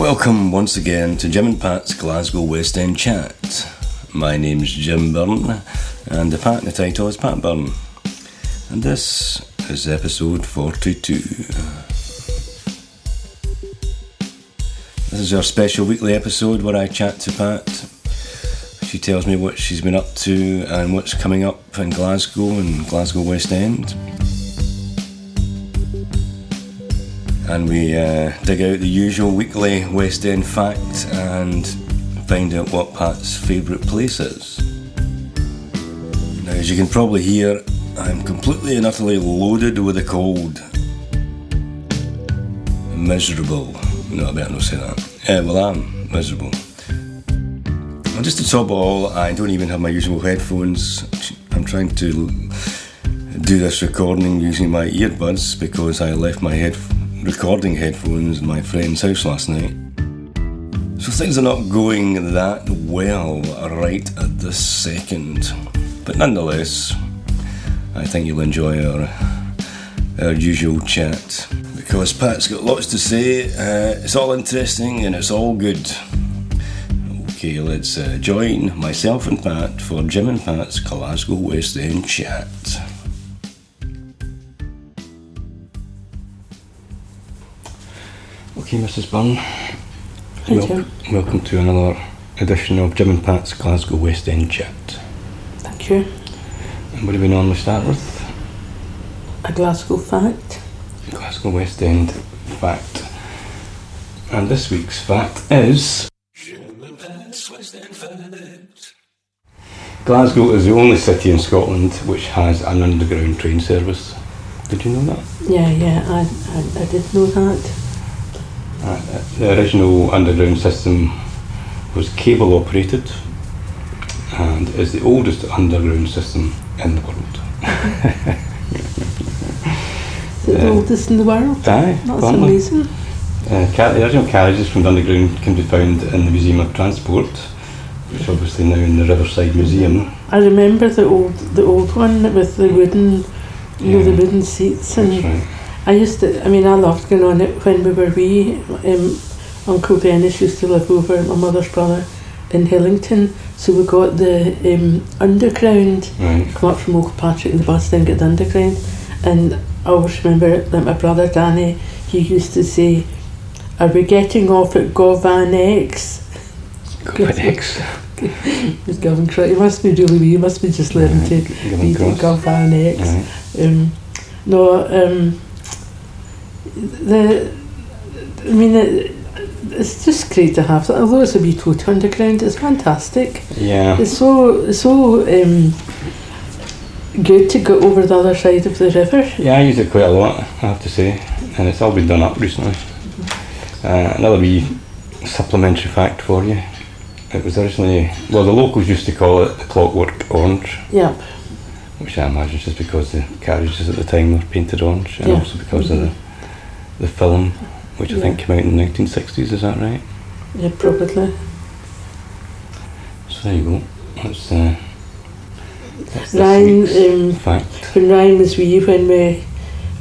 Welcome once again to Jim and Pat's Glasgow West End Chat. My name's Jim Byrne, and the Pat in the title is Pat Byrne. And this is episode 42. This is our special weekly episode where I chat to Pat. She tells me what she's been up to and what's coming up in Glasgow and Glasgow West End. And we uh, dig out the usual weekly West End fact and find out what Pat's favourite place is. Now, as you can probably hear, I'm completely and utterly loaded with a cold. Miserable. No, I better not say that. Uh, well, I'm miserable. And just to top it all, I don't even have my usual headphones. I'm trying to do this recording using my earbuds because I left my headphones recording headphones in my friend's house last night. So things are not going that well right at this second. But nonetheless, I think you'll enjoy our, our usual chat. Because Pat's got lots to say, uh, it's all interesting and it's all good. Okay, let's uh, join myself and Pat for Jim and Pat's Glasgow West End chat. Okay, Mrs. Byrne. Wel- welcome to another edition of Jim and Pat's Glasgow West End Chat. Thank you. And what do we normally start with? A Glasgow fact. A Glasgow West End fact. And this week's fact is. Glasgow is the only city in Scotland which has an underground train service. Did you know that? Yeah, yeah, I, I, I did know that. Uh, the original underground system was cable operated and is the oldest underground system in the world. The Uh, oldest in the world? Aye, That's apparently. amazing. Uh, car- the original carriages from the underground can be found in the Museum of Transport, which is obviously now in the Riverside Museum. I remember the old the old one with the wooden, you know, the Yeah. wooden seats. That's And right. I used to, I mean, I loved going on it when we were wee. Um, Uncle Dennis used to live over my mother's brother in Hillington, so we got the um, underground. Right. come up from Oak Patrick and the bus then get the underground and I always remember that my brother Danny he used to say are we getting off at Govan X Go for X. He's Govan Cross he must be really wee he must be just learning to Give be. Govan X Right. um, no um, the I mean it, it's just great to have that although it's a wee tote underground it's fantastic Yeah. it's so it's so um, good to go over the other side of the river. Yeah, I use it quite a lot, I have to say, and it's all been done up recently. Uh, another wee supplementary fact for you. It was originally, well, the locals used to call it the Clockwork Orange, Yep. which I imagine is just because the carriages at the time were painted orange, and Yeah. also because of the, the film, which I think came out in the 1960s, is that right? Yeah, probably. So there you go. That's, uh, that's Ryan, um, fact. when Ryan was wee, when we,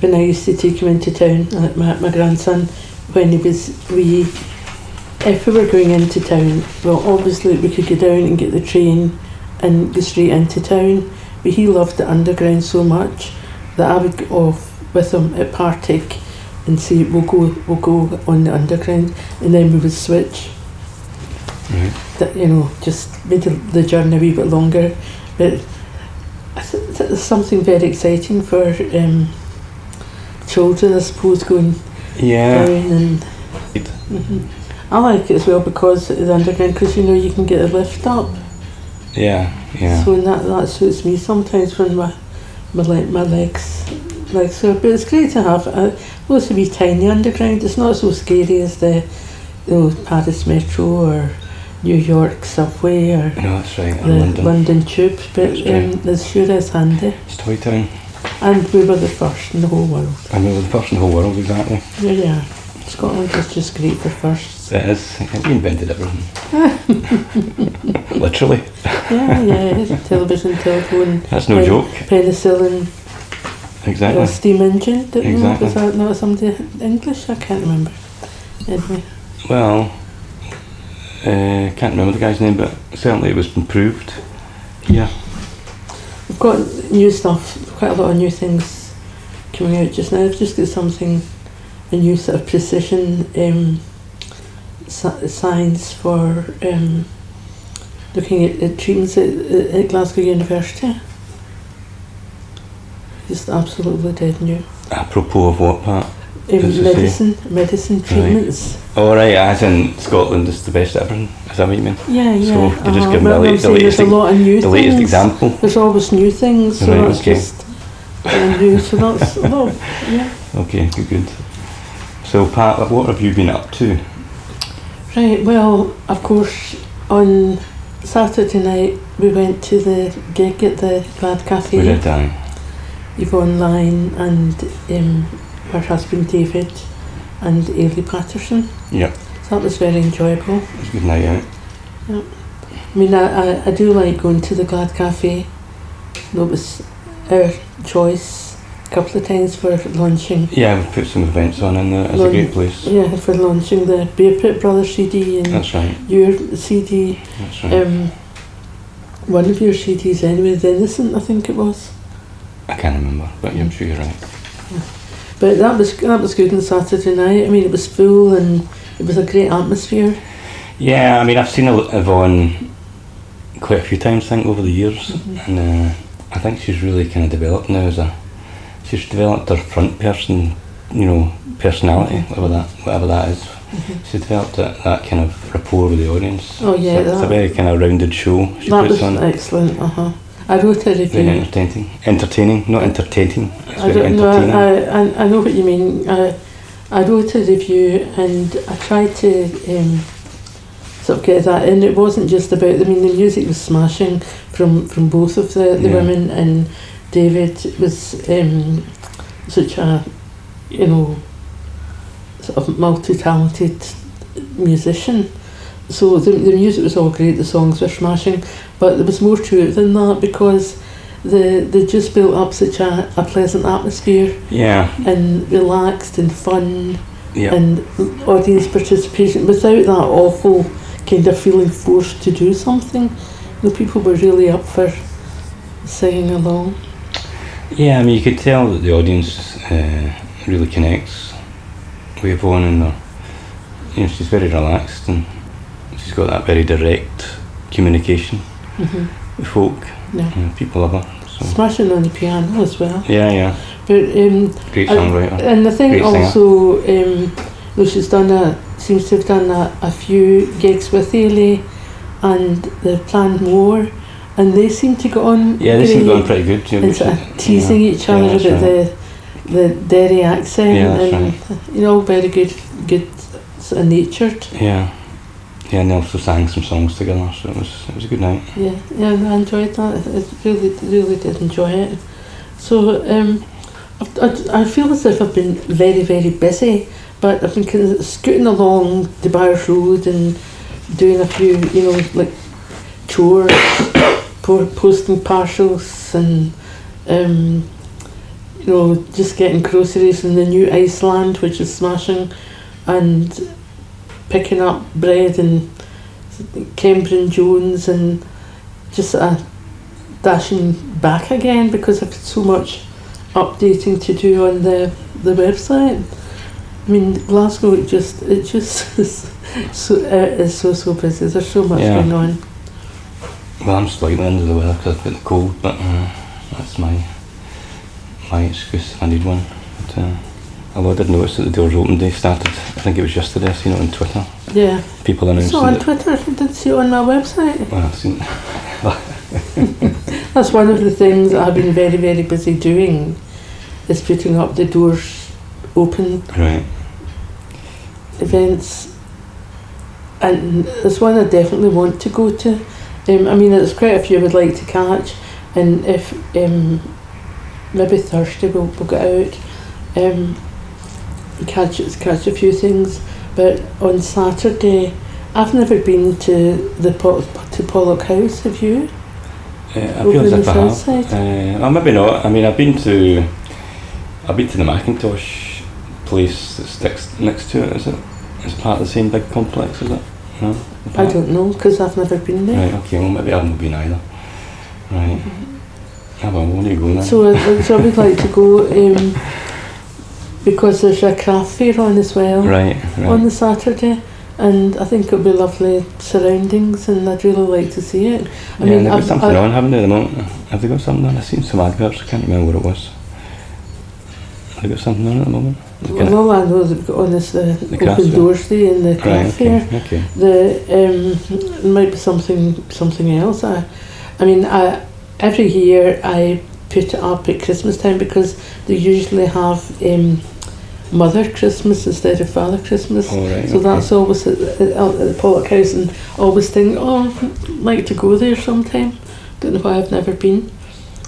when I used to take him into town, like my, my grandson, when he was wee, if we were going into town, well, obviously we could go down and get the train and go straight into town, but he loved the underground so much that I would go off with him at Partick and say, we'll go, we'll go on the underground, and then we would switch. Right. that you know just made the, the journey a wee bit longer. But I think there's something very exciting for um, children, I suppose, going Yeah. down and. Mhm. I like it as well because it's underground because you know you can get a lift up. Yeah, yeah. So that that suits me sometimes when my my leg my legs legs so but it's great to have uh, well to be tiny underground. It's not so scary as the you know Paris Metro or New York subway or no, that's right. the London, London. tube, but um, it sure is handy. It's Toy Town. And we were the first in the whole world. And we were the first in the whole world, exactly. Yeah, yeah. Scotland is just great for firsts. It is. We invented everything. Literally. Yeah, yeah. Television, telephone, That's no pen- joke. penicillin, Exactly. or steam engine. Know, Exactly. was that not somebody English? I can't remember. Anyway, Well, uh, can't remember the guy's name, but certainly it was improved. Yeah. We've got new stuff, quite a lot of new things coming out just now. I've just got something, a new sort of precision um, science for um, looking at, at treatments at, at at Glasgow University. Just absolutely dead new. Apropos of what part? Um, medicine, medicine treatments. Oh right, as in Scotland is the best ever. Is that what you mean? Yeah, yeah. So, you just uh, give me well, the the latest there's a lot of new The latest things. example. There's always new things, so Right, that's okay. just new. So that's well, yeah. Okay, good, good. So Pat, what have you been up to? Right, well, of course, on Saturday night we went to the gig at the Glad Cafe. We did. Yvonne Lyon and um, her husband David and Eilidh Patterson. Yeah. So that was very enjoyable. it was a good night out. I mean, I, I, I do like going to the Glad Cafe. That was our choice a couple of times for launching. Yeah, we've put some events on in there. It's a Lon- great place. Yeah, for launching the Beer Pit Brothers CD and That's right. your CD. That's right. Um, one of your CDs anyway, The Innocent, I think it was. I can't remember, but yeah, I'm sure you're right. But that was that was good on Saturday night. I mean, it was full and it was a great atmosphere. Yeah, I mean, I've seen Yvonne quite a few times, I think, over the years, Mm-hmm. and uh, I think she's really kind of developed now as a. She's developed her front person, you know, personality, Mm-hmm. whatever that, whatever that is. She's developed that, that kind of rapport with the audience. Oh, yeah, so it's a very kind of rounded show she that puts was on. excellent. Uh huh. I wrote a Very review. entertaining, entertaining, not entertaining. It's I very don't know. entertaining. I, I, I know what you mean. I, I wrote a review and I tried to um, sort of get that in. It wasn't just about. I mean, the music was smashing from from both of the, the Yeah. women, and David was um, such a you know sort of multi-talented musician. So the, the music was all great, the songs were smashing, but there was more to it than that because the they just built up such a, a pleasant atmosphere yeah, and relaxed and fun yeah. and audience participation without that awful kind of feeling forced to do something. The people were really up for singing along. Yeah, I mean, you could tell that the audience uh, really connects with Yvonne and the, you know, she's very relaxed and she's got that very direct communication hmm with folk. Yeah. You know, people love her. So. Smashing on the piano as well. Yeah, yeah, But um, great songwriter. And the thing Great also, um, though she's done a, seems to have done a, a few gigs with Eilidh and they've planned more, and they seem to get on. Yeah, they seem great going pretty good. Yeah, and sort of teasing yeah. each other that's about right. the the Derry accent, Yeah, and you know, very good, good sort of natured. Yeah, yeah, and they also sang some songs together, so it was it was a good night. Yeah, yeah, I enjoyed that. I really, really did enjoy it. So, um, I, I, feel as if I've been very, very busy, but I've been kind of scooting along the Byres Road and doing a few, you know, like chores, posting parcels and, um, you know, just getting groceries from the new Iceland, which is smashing, and picking up bread and Kember Jones and just uh, dashing back again because I've got so much updating to do on the the website. I mean, Glasgow it just it just is so uh, is so so busy. There's so much Yeah. going on. Well, I'm slightly under the weather because I've got the cold, but uh, that's my my excuse. I need one. But, uh, although I did notice that the doors open day started. I think it was yesterday. I seen it on Twitter. Yeah. People announcing So on it. Twitter, I did see it on my website. Well, I've seen. That's one of the things that I've been very very busy doing, is putting up the doors open Right. events, and there's one I definitely want to go to. Um, I mean, there's quite a few I would like to catch, and if um, maybe Thursday we'll, we'll get out, um, catch catch a few things. But on Saturday, I've never been to the to Pollok House. Have you? Uh, I feel as if the I have. side? Uh, well, maybe not. I mean, I've been to. I've been to the Mackintosh place that sticks next to it. Is it? It's part of the same big complex, is it? No? I don't know because I've never been there. Right, okay, well maybe I haven't been either. Right. Ah well, where do you go then? So, I, so I would like to go um, because there's a craft fair on as well right, right. on the Saturday, and I think it'll be lovely surroundings, and I'd really like to see it. I yeah, mean, they've got something I, on, haven't they, at the moment? Have they got something on? I've seen some adverts, I can't remember what it was. Have they got something on at the moment? Well, all I know they've got on is the, The open doors day and the craft Right, fair. okay, okay. The um, might be something something else. I, I mean, I every year I put it up at Christmas time because they usually have um, Mother Christmas instead of Father Christmas. All right, So okay. that's always at, at, at the Pollok House, and always think, oh, I'd like to go there sometime. Don't know why I've never been.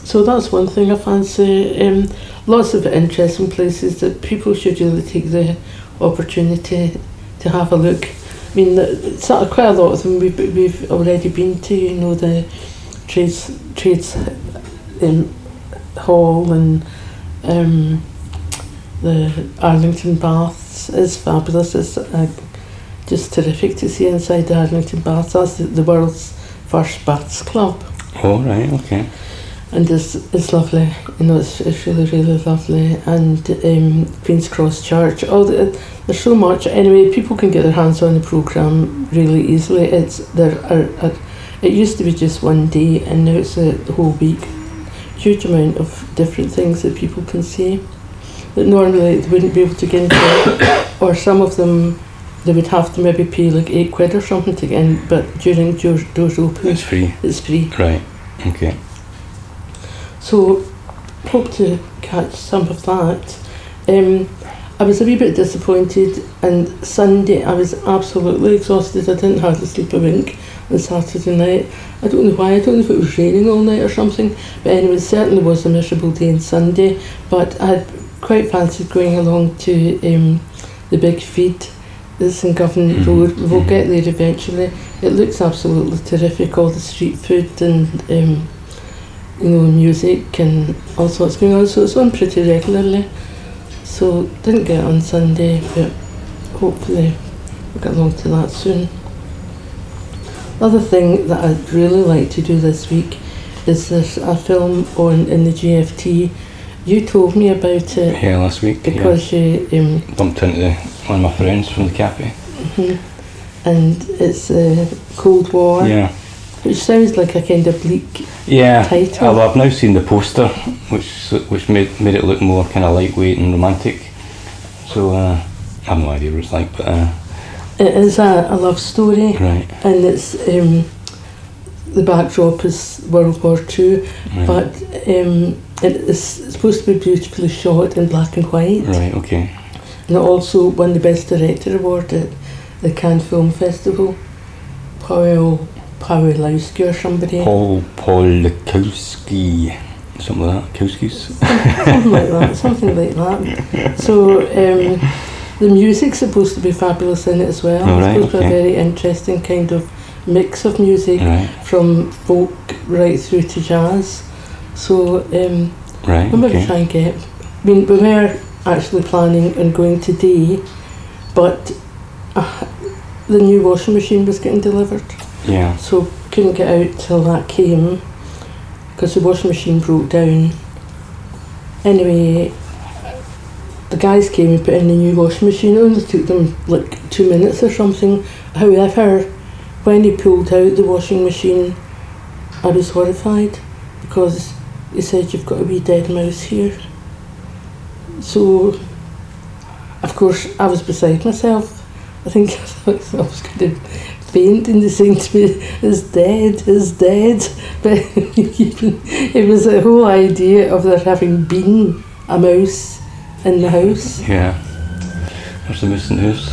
So that's one thing I fancy. Um, lots of interesting places that people should really take the opportunity to have a look. I mean, it's of quite a lot of them we've, we've already been to. You know, the trades trades um, hall and um, the Arlington Baths is fabulous. It's uh, just terrific to see inside the Arlington Baths. That's the, the world's first baths club Oh, right, okay. and it's, it's lovely. You know, it's, it's really, really lovely. And um, Queen's Cross Church. Oh, the, there's so much. Anyway, people can get their hands on the program really easily. It's there. Are, are, it used to be just one day, and now it's a whole week. Huge amount of different things that people can see that normally they wouldn't be able to get into, or some of them. They would have to maybe pay like eight quid or something to get in, but during doors, doors open, It's free. it's free. Right, okay. So, hope to catch some of that. Um, I was a wee bit disappointed, and Sunday I was absolutely exhausted. I didn't hardly sleep a wink on Saturday night. I don't know why. I don't know if it was raining all night or something. But anyway, it certainly was a miserable day on Sunday. But I had quite fancied going along to um, the big feed. That's in Govan Mhm, Road. We'll mhm. get there eventually. It looks absolutely terrific. All the street food and um, you know, music and all sorts going on. So it's on pretty regularly. So didn't get it on Sunday, but hopefully we'll get along to that soon. Other thing that I'd really like to do this week is there's a film on in the GFT. You told me about it Yeah, last week. because you um, bumped into the, one of my friends from the cafe. mhm. and it's uh, Cold War, Yeah. which sounds like a kind of bleak. Yeah. Title. Although I've now seen the poster, which which made made it look more kind of lightweight and romantic. So uh, I have no idea what it's like, but uh, It is a, a love story. right. and it's um, the backdrop is World War Two, right. but um, it is supposed to be beautifully shot in black and white, right. Okay. and it also won the Best Director award at the Cannes Film Festival. Paul Pawlowski or somebody, Paul Polakowski, something like that. Kowski's. something like that, something like that. So um, the music's supposed to be fabulous in it as well. It's right, supposed to be a very interesting kind of mix of music. Right. from folk right through to jazz. So um, Right. we might Okay. try and get. I mean, we were actually planning on going today, but uh, the new washing machine was getting delivered, Yeah. so couldn't get out till that came because the washing machine broke down. Anyway, the guys came and put in the new washing machine. It only took them like two minutes or something. However, when he pulled out the washing machine, I was horrified because he said you've got a wee dead mouse here. So, of course, I was beside myself. I think I was going to faint and they saying to me, "It's dead, it's dead." But it was the whole idea of there having been a mouse in the house. Yeah. There's the missing house.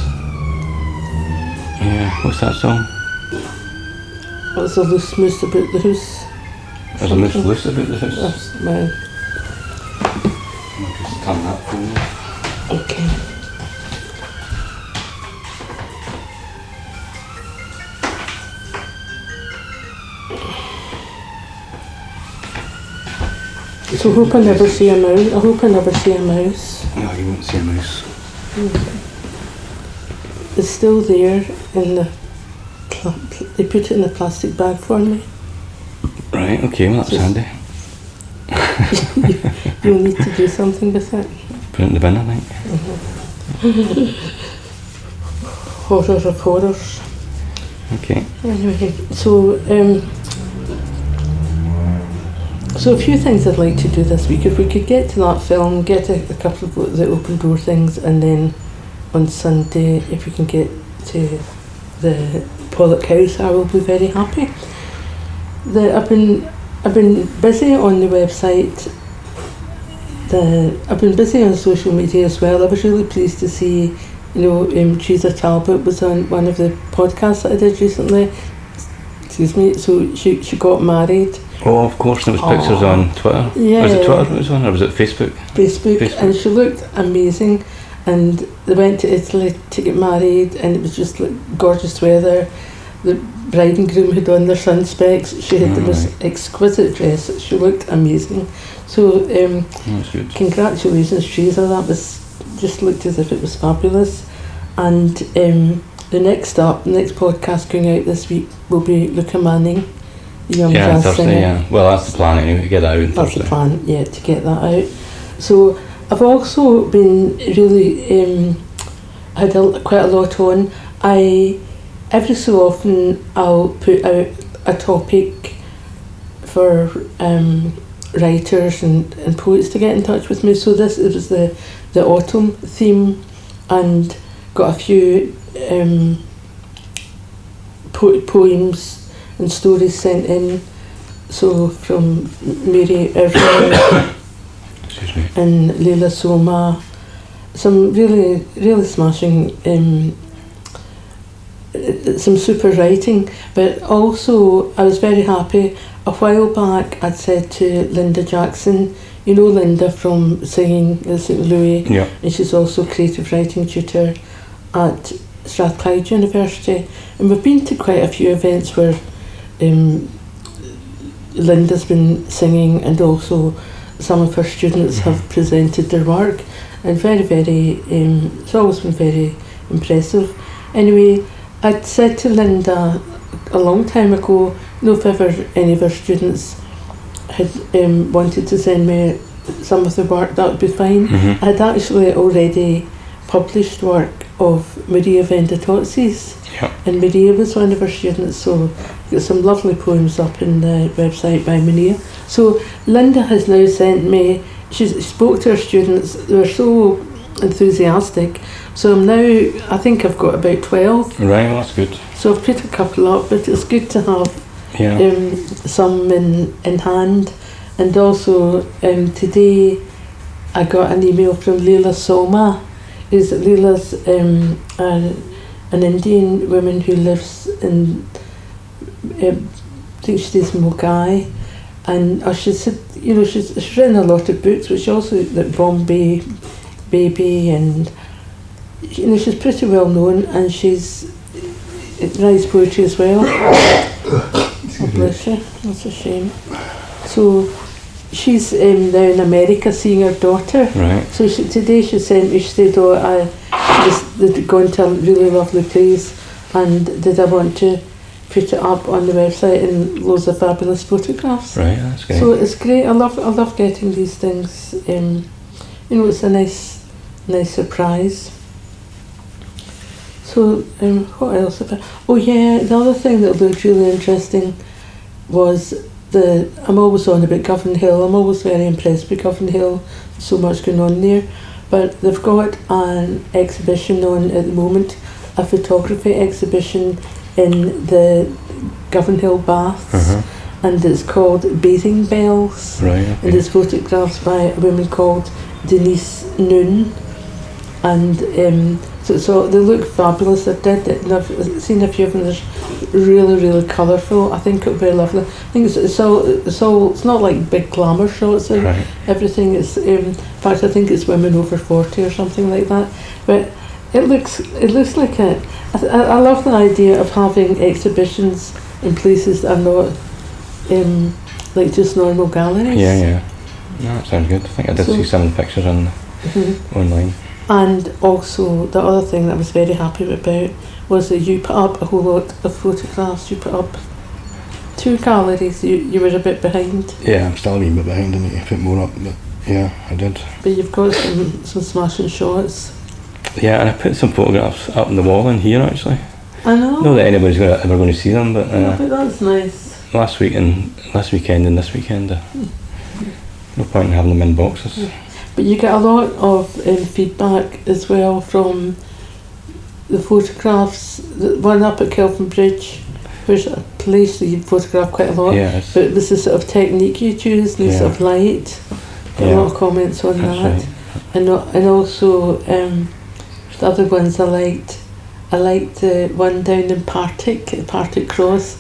Yeah. What's that song? What's a loose moose about the house? There's a miss loose about the house. That's my I'll just turn that off. okay. So I hope I never see a mouse. I hope I never see a mouse. No, you won't see a mouse. It's still there in the. They put it in a plastic bag for me. Right, okay, well that's Just- handy. You'll need to do something with it. Put it in the bin, I think. Horror of horrors. Okay. Anyway, so um, so a few things I'd like to do this week. If we could get to that film, get a, a couple of the open door things, and then on Sunday, if we can get to the Pollok House, I will be very happy. The I've been I've been busy on the website. The I've been busy on social media as well. I was really pleased to see, you know, um, Theresa Talbot was on one of the podcasts that I did recently. Excuse me. So she she got married. Oh, of course, there was pictures on Twitter. Yeah. Was it Twitter it was on, or was it Facebook? Facebook, Facebook. and she looked amazing. And they went to Italy to get married, and it was just like gorgeous weather. The bride and groom had on their sun specs. She had the most Right. exquisite dress. She looked amazing. So, um, Oh, congratulations, Theresa. That was just looked as if it was fabulous. And um, the next up, the next podcast going out this week will be Luca Manning, the young Yeah, jazz Thursday, singer. yeah. Well, that's the plan anyway, to get that out That's the plan, yeah, to get that out. So I've also been really um, had a, quite a lot on. I every so often I'll put out a topic for um, writers and, and poets to get in touch with me. So this was the the autumn theme, and got a few um, po- poems and stories sent in. So from Mary me. and Leela Soma, some really really smashing, um, some super writing. But also, I was very happy. A while back, I'd said to Linda Jackson, you know Linda from singing at St Louis, Yeah. and she's also creative writing tutor at Strathclyde University. And we've been to quite a few events where um, Linda's been singing, and also some of her students have presented their work, and very, very, um, it's always been very impressive. Anyway, I'd said to Linda a long time ago, you know, if ever any of her students had um, wanted to send me some of the work, that would be fine. Mm-hmm. I'd actually already published work of Maria Vendatozzi's, Yeah. and Maria was one of her students, so got some lovely poems up in the website by Maria. So Linda has now sent me, she spoke to her students, they were so enthusiastic. So I'm now, I think I've got about 12, Right, that's good. so I've put a couple up, but it's good to have Yeah. um, some in, in hand. And also um, today I got an email from Leela Soma. Is Leela's um, an, an Indian woman who lives in, um, I think she lives in Milngavie. And uh, she said, you know, she's, she's written a lot of books, which also, like Bombay Baby, and you know, she's pretty well known, and she's writes poetry as well. Oh, bless her. That's a shame. So she's um, now in America seeing her daughter. Right. So she, today she sent me, she said, oh, I just they'd gone to a really lovely place and did I want to put it up on the website and loads of fabulous photographs. Right, that's great. So it's great. I love I love getting these things. Um, you know, it's a nice nice surprise. So um, what else? About? Oh yeah, the other thing that looked really interesting was the. I'm always on about Govanhill. I'm always very impressed with Govanhill. So much going on there, but they've got an exhibition on at the moment, a photography exhibition in the Govanhill Baths uh-huh. and it's called Bathing Bells. Right, And it's photographs by a woman called Denise Noon. And um, so, so they look fabulous. I did it, and I've seen a few of them. They're really, really colourful. I think it'll be lovely. I think it's, it's all, it's it's not like big glamour shots and Right. everything. It's, um, in fact, I think it's women over forty or something like that. But it looks, it looks like a. I, I love the idea of having exhibitions in places that are not, um, like just normal galleries. Yeah, yeah. No, that sounds good. I think I did So- see some pictures on Mhm. online. And also, the other thing that I was very happy about was that you put up a whole lot of photographs. You put up two galleries. You, you were a bit behind, Yeah, I'm still a wee bit behind. I need to put more up, but yeah, I did. but you've got some, some smashing shots. Yeah, and I put some photographs up on the wall in here actually. I know. Not that anybody's gonna, ever going to see them, but Yeah, uh, but that's nice. last week and last weekend and this weekend, uh, no point in having them in boxes. But you get a lot of um, feedback as well from the photographs. The one up at Kelvin Bridge, which is a place that you photograph quite a lot. It's, But it was the sort of technique you choose, the Yeah. sort of light. Got Yeah. a lot of comments on that's that. right. And and also um, the other ones I liked. I liked the one down in Partick, Partick Cross,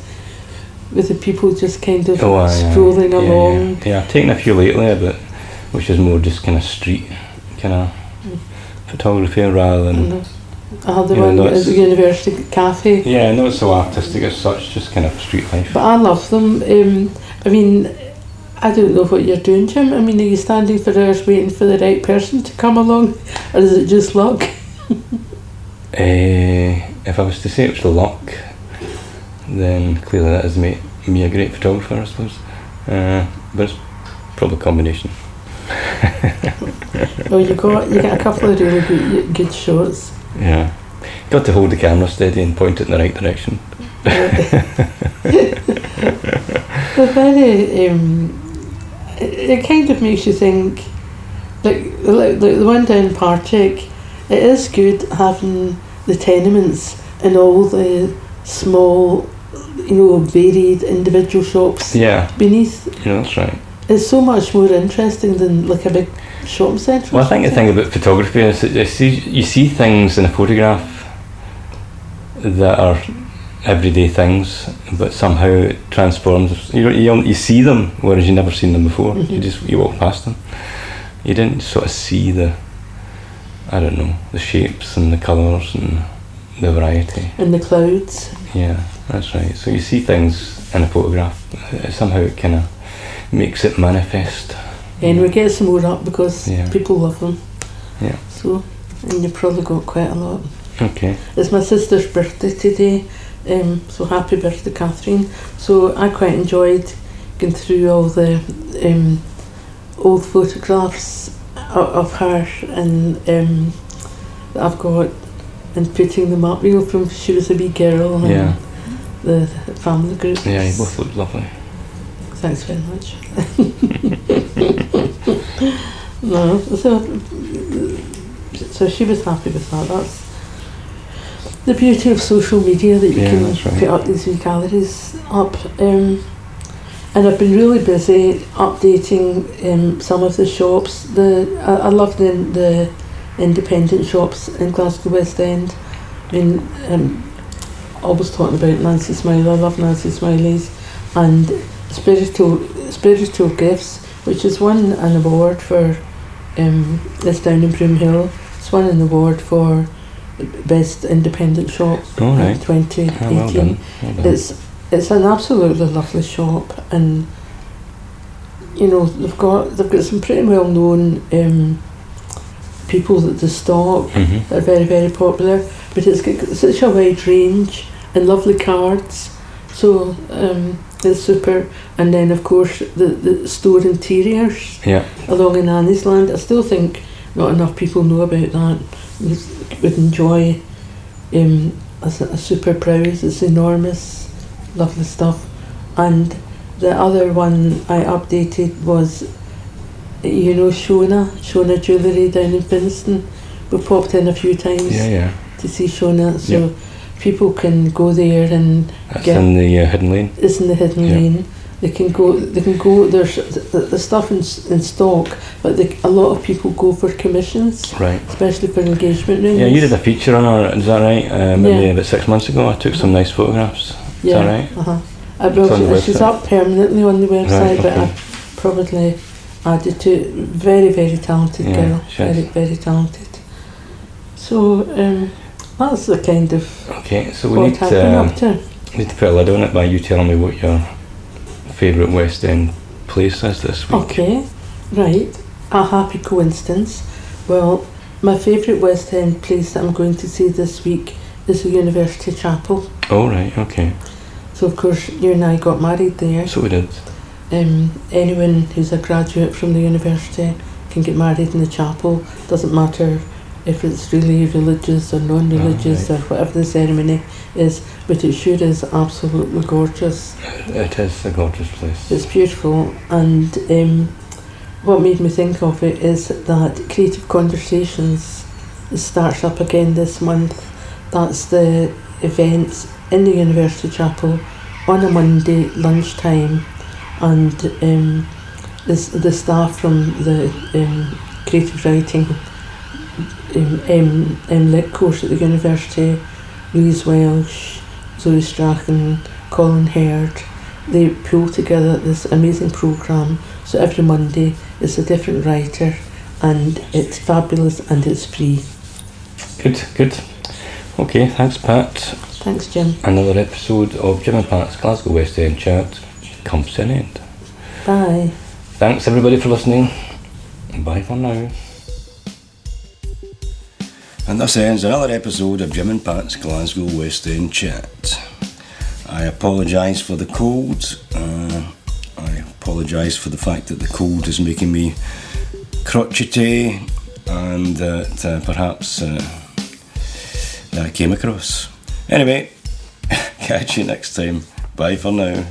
with the people just kind of Oh, strolling yeah, along. Yeah. yeah, I've taken a few lately, but which is more just kind of street kind of photography rather than. And I had the one no, at the University Cafe. Yeah, not so artistic as such, just kind of street life. But I love them. Um, I mean, I don't know what you're doing, Jim. I mean, are you standing for hours waiting for the right person to come along, or is it just luck? Uh, if I was to say it was the luck, then clearly that has made me a great photographer, I suppose. Uh, but it's probably a combination. Well, you got you get a couple of really good good shots. Yeah. Got to hold the camera steady and point it in the right direction. They're very. Um, it, it kind of makes you think. Like, like, like the one down Partick, it is good having the tenements and all the small, you know, varied individual shops Yeah, beneath. yeah, that's right. It's so much more interesting than like a big shopping centre. Well, I think the thing about photography is that you see, you see things in a photograph that are everyday things, but somehow it transforms. You, you, you see them, whereas you never seen them before. You Mhm. just you walk past them. You didn't sort of see the, I don't know, the shapes and the colours and the variety. And the clouds. Yeah, that's right. So you see things in a photograph. Somehow it kind of makes it manifest. And we get some more up because Yeah. people love them. Yeah. So, and you've probably got quite a lot. Okay. It's my sister's birthday today, um, so happy birthday, Catherine. So I quite enjoyed going through all the um, old photographs of her and um, that I've got and putting them up, you know, from she was a wee girl and Yeah. the family group. Yeah, you both look lovely. Thanks very much. no, so so she was happy with that. That's the beauty of social media that you Yeah, can right. put up these wee galleries up. Um, and I've been really busy updating um, some of the shops. The I, I love the the independent shops in Glasgow West End. I mean, um, always talking about Nancy Smillie. I love Nancy Smillie's and spiritual spiritual gifts, which has won an award for. Um, it's down in Broomhill. It's won an award for best independent shop in right. 2018. Ah, well done. Well done. It's it's an absolutely lovely shop, and you know they've got they've got some pretty well known um, people that they stock Mhm. that are very very popular. But it's got such a wide range and lovely cards, so um, it's super. And then of course the the store interiors Yeah. along in Annie's Land. I still think not enough people know about that. Would, would enjoy um, a, a super prowess. It's enormous, lovely stuff. And the other one I updated was, you know, Shona, Shona Jewellery down in Finnieston. We popped in a few times Yeah, yeah. to see Shona, so Yeah. People can go there and That's Yeah. in the uh, hidden lane. it's in the hidden Yeah. lane. They can go. They can go. There's the, the stuff in, in stock, but they, a lot of people go for commissions, Right. especially for engagement rings. Yeah, you did a feature on her, is that right? Uh, maybe Yeah. about six months ago. I took some nice photographs. Is that right? Uh-huh. Uh, well, It's on the she- she's up permanently on the website, Right, but okay. I probably added to it. Very, very talented Yeah, girl. Very, very talented. So um, that's the kind of Okay, so we need to, um, to. need to put a lid on it by you telling me what your favourite West End place is this week. Okay, right. A happy coincidence. Well, My favourite West End place that I'm going to see this week is the University Chapel. Oh, right, okay. So, of course, you and I got married there. So we did. Um, anyone who's a graduate from the university can get married in the chapel. Doesn't matter if it's really religious or non-religious Oh, or whatever the ceremony is, but it sure is absolutely gorgeous. It is a gorgeous place. It's beautiful, and um, what made me think of it is that Creative Conversations starts up again this month. That's the event in the University Chapel on a Monday lunchtime, and um, this, the staff from the um, creative writing um, um, um, lit course at the university, Louise Welsh, Zoe Strachan, Colin Herd, they pull together this amazing programme. So every Monday it's a different writer and it's fabulous and it's free. Good, good. Okay, thanks, Pat. Thanks, Jim. Another episode of Jim and Pat's Glasgow West End Chat comes to an end. Bye. Thanks, everybody, for listening. Bye for now. And this ends another episode of Jim and Pat's Glasgow West End Chat. I apologise for the cold. Uh, I apologise for the fact that the cold is making me crotchety and that uh, perhaps uh, that came across. Anyway, catch you next time. Bye for now.